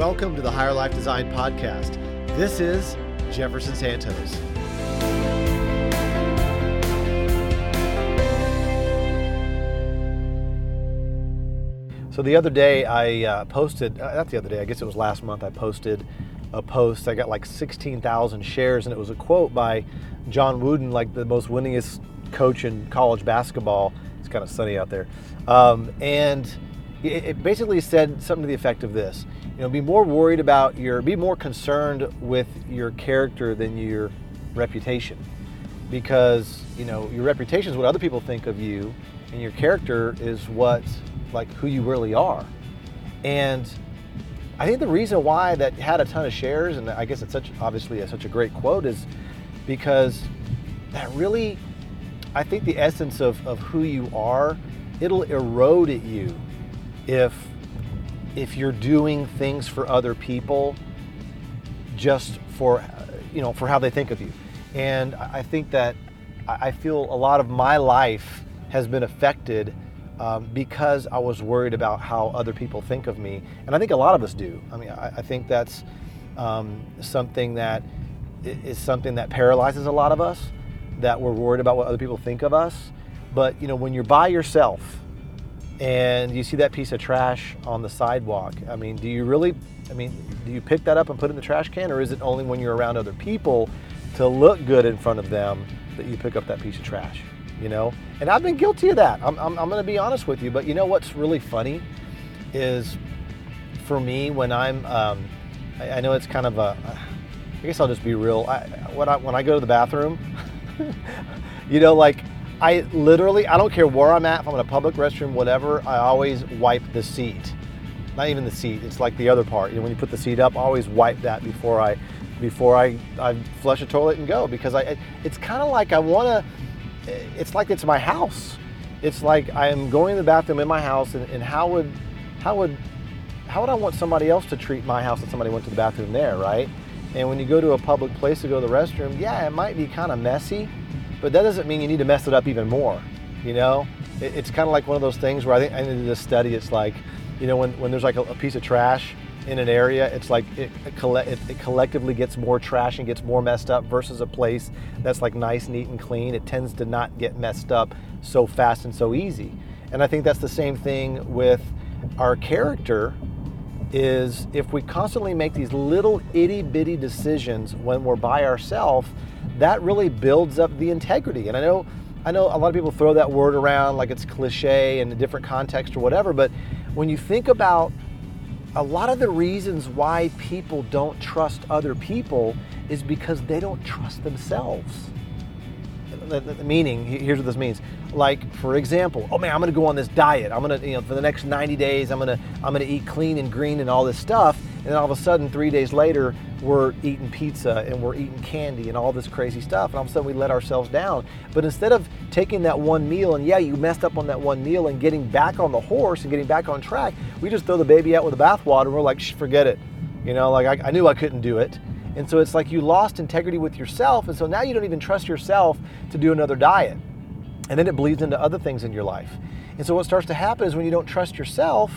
Welcome to the Higher Life Design Podcast. This is Jefferson Santos. So the other day I uh, posted, uh, not the other day, I guess it was last month, I posted a post. I got like 16,000 shares, and it was a quote by John Wooden, like the most winningest coach in college basketball. It's kind of sunny out there. Um, and it, basically said something to the effect of this you know, be more worried about your, be more concerned with your character than your reputation. Because, you know, your reputation is what other people think of you, and your character is what, like, who you really are. And I think the reason why that had a ton of shares, and I guess it's such obviously a, such a great quote, is because that really, I think the essence of, of who you are, it'll erode at you if if you're doing things for other people just for you know for how they think of you. And I think that I feel a lot of my life has been affected um, because I was worried about how other people think of me. And I think a lot of us do. I mean, I, I think that's um, something that is something that paralyzes a lot of us, that we're worried about what other people think of us. But, you know, when you're by yourself and you see that piece of trash on the sidewalk, I mean, do you really, I mean, do you pick that up and put it in the trash can, or is it only when you're around other people to look good in front of them that you pick up that piece of trash? you know? And I've been guilty of that. I'm, I'm, I'm to be honest with you. But you know what's really funny is for me when I'm, um, I, I, know it's kind of a, I guess I'll just be real. I, when, I, when I go to the bathroom, you know, like I literally, I don't care where I'm at, if I'm in a public restroom, whatever, I always wipe the seat. Not even the seat, it's like the other part. You know, when you put the seat up, I always wipe that before I, before I, I flush a toilet and go because I, it's kind of like I want to, it's like it's my house. It's like I am going to the bathroom in my house, and, and how would how would how would I want somebody else to treat my house if somebody went to the bathroom there, right? And when you go to a public place to go to the restroom, yeah, it might be kind of messy, but that doesn't mean you need to mess it up even more. You know, it, it's kind of like one of those things where I think I did this study. It's like, you know, when, when there's like a, a piece of trash in an area, it's like it, it, it, collectively gets more trash and gets more messed up versus a place that's like nice, neat, and clean. It tends to not get messed up so fast and so easy. And I think that's the same thing with our character is if we constantly make these little itty bitty decisions when we're by ourselves, that really builds up the integrity. And I know I know a lot of people throw that word around like it's cliche in a different context or whatever, but when you think about a lot of the reasons why people don't trust other people is because they don't trust themselves. The, the, the meaning, here's what this means. Like, for example, oh man, I'm gonna go on this diet. I'm gonna, you know, for the next 90 days, I'm gonna, I'm gonna eat clean and green and all this stuff. And then all of a sudden, three days later, we're eating pizza and we're eating candy and all this crazy stuff. And all of a sudden, we let ourselves down. But instead of taking that one meal and yeah, you messed up on that one meal and getting back on the horse and getting back on track, we just throw the baby out with the bathwater and we're like, forget it. You know, like I, I knew I couldn't do it. And so it's like you lost integrity with yourself. And so now you don't even trust yourself to do another diet. And then it bleeds into other things in your life. And so what starts to happen is when you don't trust yourself,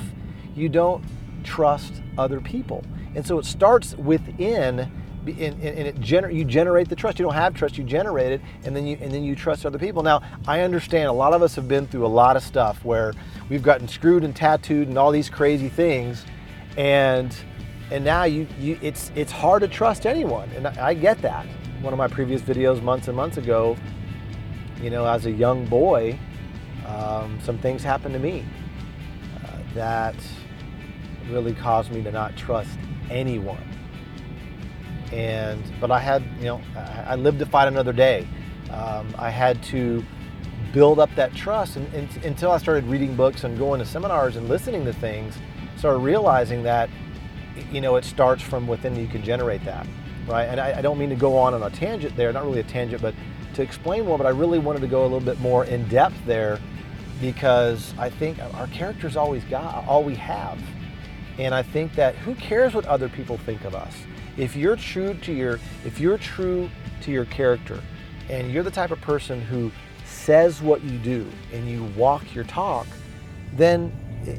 you don't trust other people. And so it starts within and, and it gener- you generate the trust. You don't have trust, you generate it, and then you and then you trust other people. Now, I understand a lot of us have been through a lot of stuff where we've gotten screwed and tattooed and all these crazy things, and and now you, you it's it's hard to trust anyone, and I, I get that. One of my previous videos months and months ago, you know, as a young boy, um, some things happened to me uh, that really caused me to not trust anyone. And but I had, you know, I, lived to fight another day. Um, I had to build up that trust, and, and, until I started reading books and going to seminars and listening to things, started realizing that, you know, it starts from within. You can generate that, right? And I, I don't mean to go on on a tangent there, not really a tangent, but to explain more. But I really wanted to go a little bit more in depth there because I think our characters always got all we have. And I think that who cares what other people think of us? If you're true to your if you're true to your character and you're the type of person who says what you do and you walk your talk, then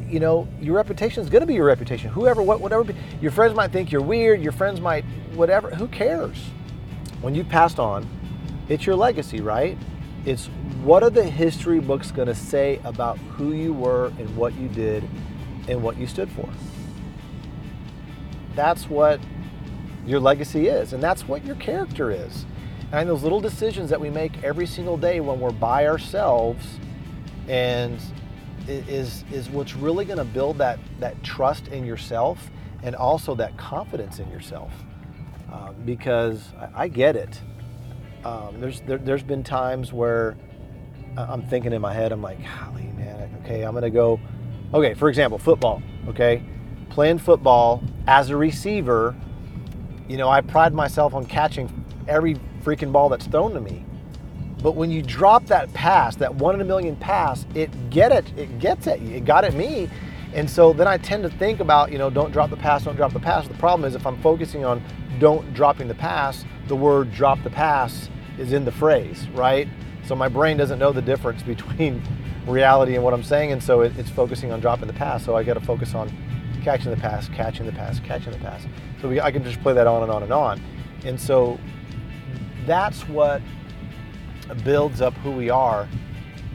you know, your reputation is going to be your reputation. Whoever, what, whatever. Your friends might think you're weird. Your friends might, whatever. Who cares? When you passed on, it's your legacy, right? It's what are the history books going to say about who you were and what you did and what you stood for. That's what your legacy is, and that's what your character is. And those little decisions that we make every single day when we're by ourselves and is is what's really going to build that that trust in yourself and also that confidence in yourself. Um, because I, I, get it. Um, there's there, has been times where I'm thinking in my head, I'm like, golly, man, okay, I'm to go. Okay, for example, football. Okay, playing football as a receiver, you know, I pride myself on catching every freaking ball that's thrown to me. But when you drop that pass, that one in a million pass, it get it, it gets at you. It got at me. And so then I tend to think about, you know, don't drop the pass, don't drop the pass. The problem is if I'm focusing on don't dropping the pass, the word drop the pass is in the phrase, right? So my brain doesn't know the difference between reality and what I'm saying, and so it, it's focusing on dropping the pass. So I got to focus on catching the pass, catching the pass, catching the pass. So we, I can just play that on and on and on. And so that's what builds up who we are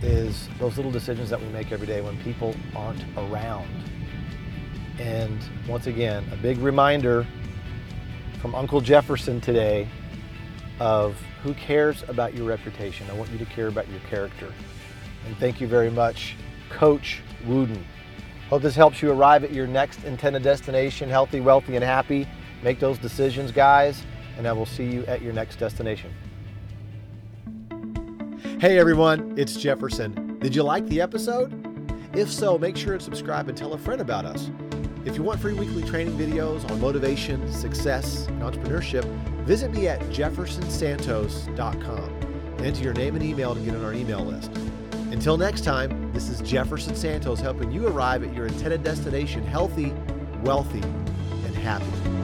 is those little decisions that we make every day when people aren't around. And once again, a big reminder from Uncle Jefferson today of who cares about your reputation. I want you to care about your character. And thank you very much, Coach Wooden. Hope this helps you arrive at your next intended destination healthy, wealthy, and happy. Make those decisions, guys, and I will see you at your next destination. Hey everyone, it's Jefferson. Did you like the episode? If so, make sure to subscribe and tell a friend about us. If you want free weekly training videos on motivation, success, and entrepreneurship, visit me at jeffersonsantos.com and enter your name and email to get on our email list. Until next time, this is Jefferson Santos helping you arrive at your intended destination healthy, wealthy, and happy.